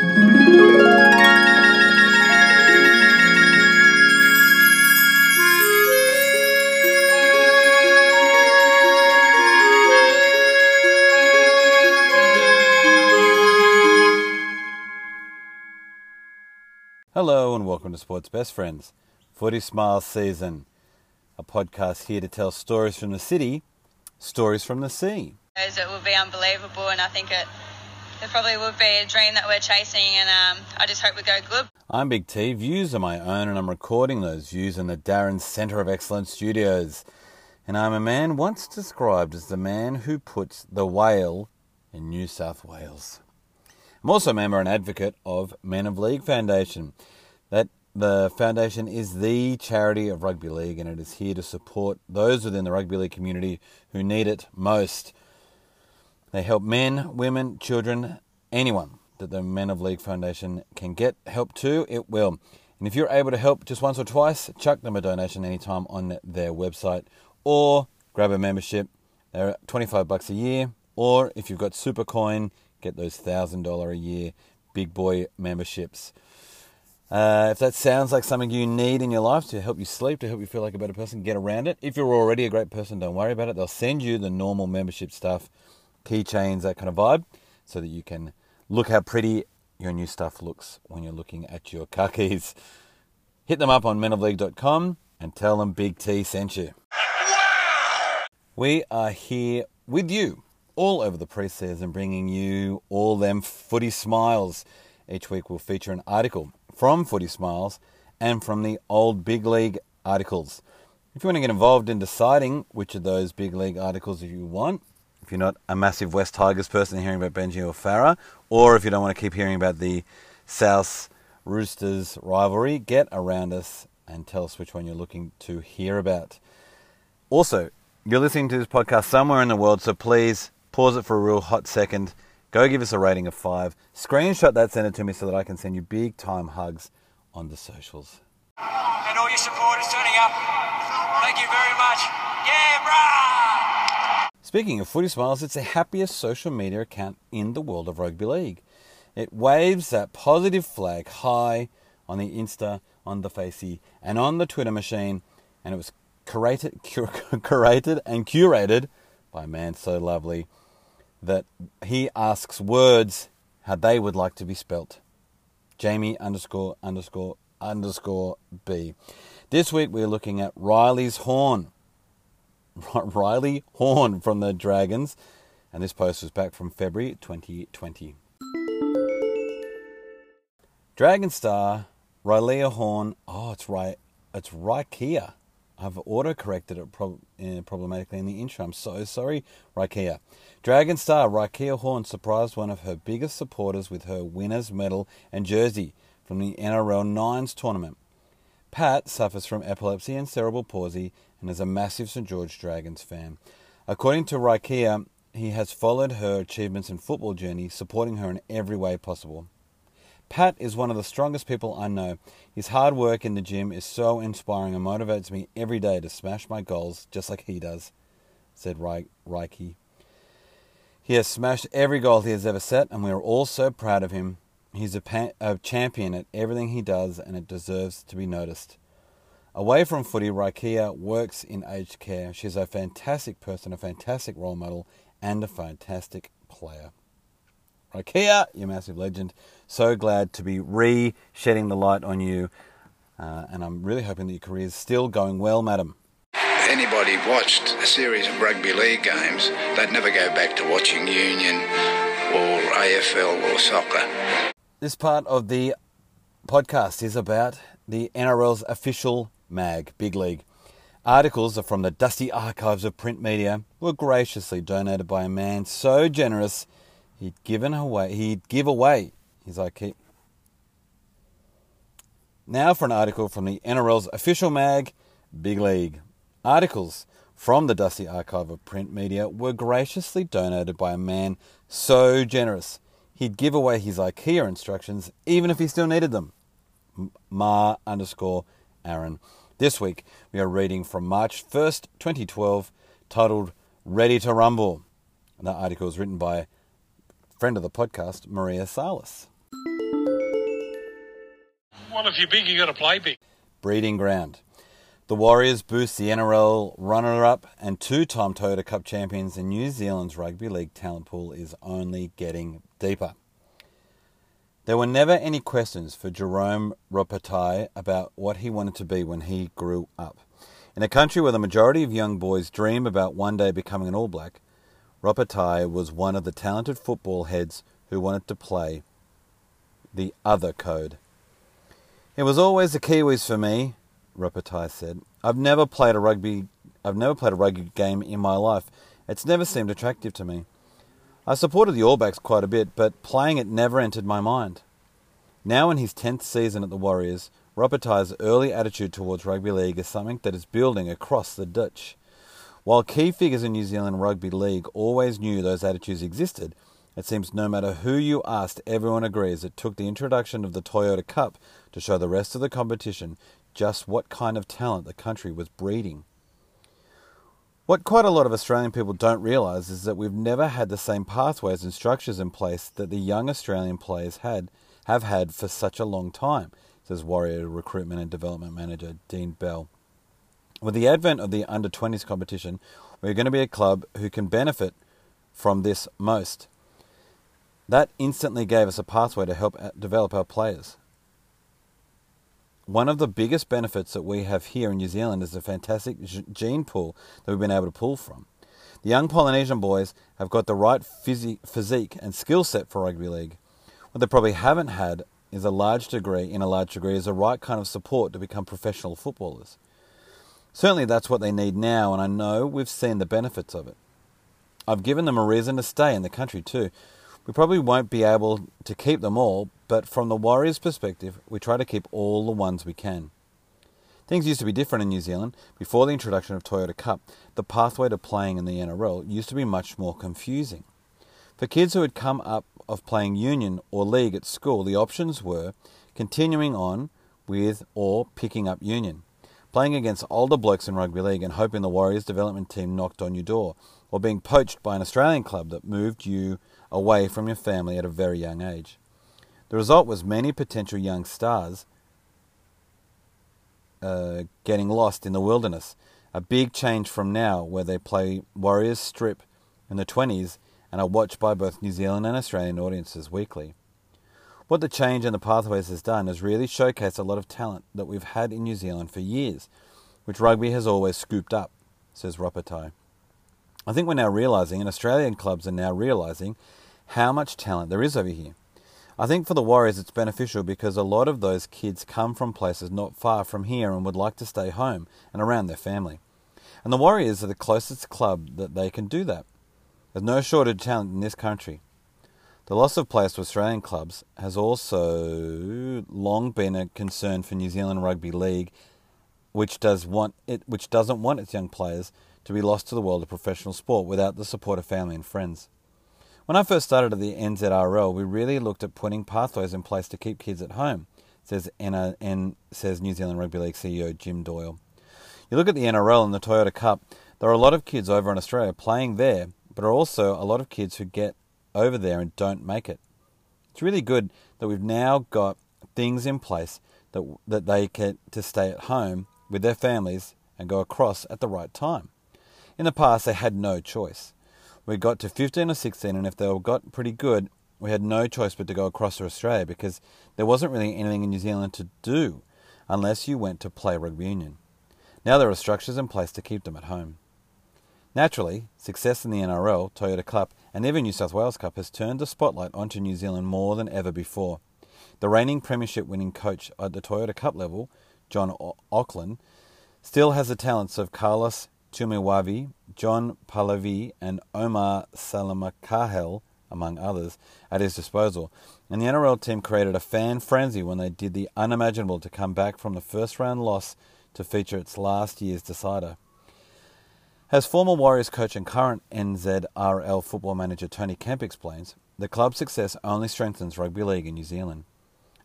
Hello and welcome to Sports Best Friends, Footy Smiles Season, a podcast here to tell stories from the city, stories from the sea. It will be unbelievable, and I think it, it probably would be a dream that we're chasing, and um, I just hope we go good. I'm Big T. Views are my own, and I'm recording those views in the Darren Centre of Excellence studios. And I'm a man once described as the man who puts the whale in New South Wales. I'm also a member and advocate of Men of League Foundation. That the foundation is the charity of rugby league and it is here to support those within the rugby league community who need it most. They help men, women, children, anyone that the Men of League Foundation can get help to, it will. And if you're able to help just once or twice, chuck them a donation anytime on their website or grab a membership. They're 25 bucks a year. Or if you've got Supercoin, get those $1,000 a year big boy memberships. Uh, if that sounds like something you need in your life to help you sleep, to help you feel like a better person, get around it. If you're already a great person, don't worry about it. They'll send you the normal membership stuff, keychains, that kind of vibe, so that you can look how pretty your new stuff looks when you're looking at your car keys. Hit them up on menofleague.com and tell them Big T sent you. We are here with you all over the preseason, bringing you all them footy smiles. Each week we'll feature an article from Footy Smiles and from the old Big League articles. If you want to get involved in deciding which of those Big League articles you want, if you're not a massive West Tigers person hearing about Benji or Farah, or if you don't want to keep hearing about the South Roosters rivalry, get around us and tell us which one you're looking to hear about. Also, you're listening to this podcast somewhere in the world, so please pause it for a real hot second, go give us a rating of five, screenshot that, send it to me so that I can send you big time hugs on the socials. And all your supporters turning up. Thank you very much. Yeah, brah! Speaking of Footy Smiles, it's the happiest social media account in the world of rugby league. It waves that positive flag high on the Insta, on the Facey, and on the Twitter machine, and it was curated, cur- curated and curated by a man so lovely that he asks words how they would like to be spelt. Jamie underscore underscore underscore B. This week we're looking at Riley's Horne. Riley Horne from the Dragons, and this post was back from February 2020. Dragon Star, Riley Horne. Oh, it's right. It's Rikeya. I've auto corrected it prob- uh, problematically in the intro. I'm so sorry, Rikeya. Dragon Star Rikeya Horne surprised one of her biggest supporters with her winner's medal and jersey from the NRL Nines tournament. Pat suffers from epilepsy and cerebral palsy and is a massive St George Dragons fan. According to Rikeya, he has followed her achievements and football journey, supporting her in every way possible. Pat is one of the strongest people I know. His hard work in the gym is so inspiring and motivates me every day to smash my goals just like he does, said Reiki. He has smashed every goal he has ever set, and we are all so proud of him. He's a, pa- a champion at everything he does, and it deserves to be noticed. Away from footy, Rikeya works in aged care. She's a fantastic person, a fantastic role model, and a fantastic player. Rikeya, you massive legend. So glad to be re shedding the light on you. Uh, and I'm really hoping that your career is still going well, madam. Anybody watched a series of rugby league games, they'd never go back to watching Union or AFL or soccer. This part of the podcast is about the NRL's official mag, Big League. Articles are from the dusty archives of print media were graciously donated by a man so generous He'd given away. He'd give away his IKEA. Now for an article from the NRL's official mag, Big League. Articles from the Dusty Archive of Print Media were graciously donated by a man so generous he'd give away his IKEA instructions even if he still needed them. Ma underscore Aaron. This week we are reading from March 1st, 2012, titled Ready to Rumble. And that article is written by friend of the podcast, Maria Salas. Well, if you're big, you got to play big. Breeding ground. The Warriors boost the NRL runner up and two time Toyota Cup champions, and New Zealand's rugby league talent pool is only getting deeper. There were never any questions for Jerome Ropati about what he wanted to be when he grew up. In a country where the majority of young boys dream about one day becoming an All Black, Ropati was one of the talented football heads who wanted to play the other code. It was always the Kiwis for me, Ropati said. I've never played a rugby I've never played a rugby game in my life. It's never seemed attractive to me. I supported the All Blacks quite a bit, but playing it never entered my mind. Now in his 10th season at the Warriors, Ropati's early attitude towards rugby league is something that is building across the ditch. While key figures in New Zealand Rugby League always knew those attitudes existed, it seems no matter who you asked, everyone agrees it took the introduction of the Toyota Cup to show the rest of the competition just what kind of talent the country was breeding. What quite a lot of Australian people don't realise is that we've never had the same pathways and structures in place that the young Australian players had have had for such a long time, says Warrior Recruitment and Development Manager Dean Bell. With the advent of the under 20s competition, we're going to be a club who can benefit from this most. That instantly gave us a pathway to help uh, develop our players. One of the biggest benefits that we have here in New Zealand is the fantastic gene pool that we've been able to pull from. The young Polynesian boys have got the right physique and skill set for rugby league. What they probably haven't had is a large degree, in a large degree, is the right kind of support to become professional footballers. Certainly that's what they need now, and I know we've seen the benefits of it. I've given them a reason to stay in the country too. We probably won't be able to keep them all, but from the Warriors' perspective, we try to keep all the ones we can. Things used to be different in New Zealand. Before the introduction of Toyota Cup, the pathway to playing in the NRL used to be much more confusing. For kids who had come up of playing union or league at school, the options were continuing on with or picking up union, playing against older blokes in rugby league and hoping the Warriors development team knocked on your door, or being poached by an Australian club that moved you away from your family at a very young age. The result was many potential young stars uh, getting lost in the wilderness. A big change from now, where they play Warriors Strip in the 20s and are watched by both New Zealand and Australian audiences weekly. What the change in the pathways has done is really showcase a lot of talent that we've had in New Zealand for years, which rugby has always scooped up, says Ropati. I think we're now realising, and Australian clubs are now realising, how much talent there is over here. I think for the Warriors it's beneficial because a lot of those kids come from places not far from here and would like to stay home and around their family. And the Warriors are the closest club that they can do that. There's no shortage of talent in this country. The loss of players to Australian clubs has also long been a concern for New Zealand Rugby League, which does want it which doesn't want its young players to be lost to the world of professional sport without the support of family and friends. When I first started at the NZRL, we really looked at putting pathways in place to keep kids at home, says, N- says New Zealand Rugby League CEO Jim Doyle. You look at the NRL and the Toyota Cup, there are a lot of kids over in Australia playing there, but are also a lot of kids who get over there and don't make it. It's really good that we've now got things in place that that they get to stay at home with their families and go across at the right time. In the past, they had no choice we got to 15 or 16, and if they got pretty good, we had no choice but to go across to Australia because there wasn't really anything in New Zealand to do unless you went to play rugby union. Now there are structures in place to keep them at home. Naturally, success in the NRL, Toyota Cup, and even New South Wales Cup has turned the spotlight onto New Zealand more than ever before. The reigning premiership winning coach at the Toyota Cup level, John Ackland, still has the talents of Carlos Tuimavave, John Pallavi, and Omar Slaimankhel, among others, at his disposal. And the NRL team created a fan frenzy when they did the unimaginable to come back from the first round loss to feature its last year's decider. As former Warriors coach and current NZRL football manager Tony Kemp explains, the club's success only strengthens rugby league in New Zealand.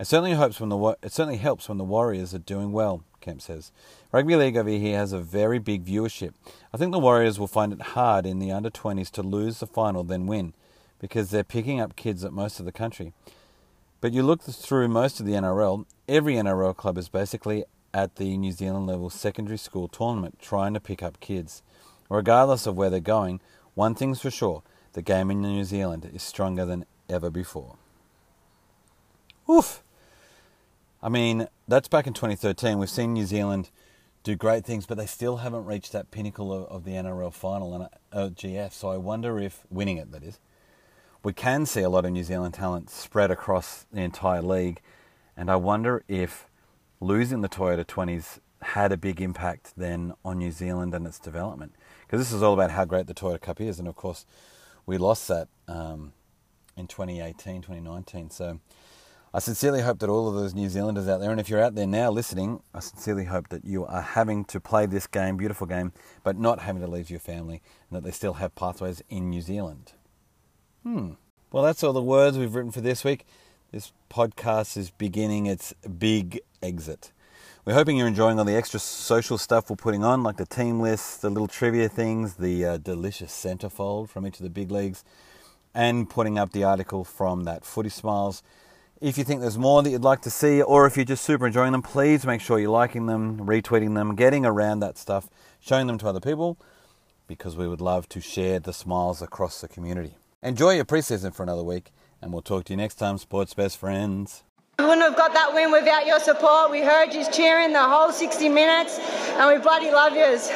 It certainly hopes when the it certainly helps when the Warriors are doing well, Kemp says. Rugby league over here has a very big viewership. I think the Warriors will find it hard in the under 20s to lose the final then win because they're picking up kids at most of the country. But you look through most of the NRL, every NRL club is basically at the New Zealand level secondary school tournament trying to pick up kids. Regardless of where they're going, one thing's for sure the game in New Zealand is stronger than ever before. Oof! I mean, that's back in 2013. We've seen New Zealand do great things, but they still haven't reached that pinnacle of, of the NRL final and uh, GF. So I wonder if winning it, that is, we can see a lot of New Zealand talent spread across the entire league, and I wonder if losing the Toyota 20s had a big impact then on New Zealand and its development. Because this is all about how great the Toyota Cup is, and of course, we lost that um, in 2018, 2019. So I sincerely hope that all of those New Zealanders out there, and if you're out there now listening, I sincerely hope that you are having to play this game, beautiful game, but not having to leave your family, and that they still have pathways in New Zealand. Hmm. Well, that's all the words we've written for this week. This podcast is beginning its big exit. We're hoping you're enjoying all the extra social stuff we're putting on, like the team lists, the little trivia things, the uh, delicious centerfold from each of the big leagues, and putting up the article from that Footy Smiles. If you think there's more that you'd like to see, or if you're just super enjoying them, please make sure you're liking them, retweeting them, getting around that stuff, showing them to other people, because we would love to share the smiles across the community. Enjoy your preseason for another week, and we'll talk to you next time, sports best friends. We wouldn't have got that win without your support. We heard you cheering the whole 60 minutes, and we bloody love yous.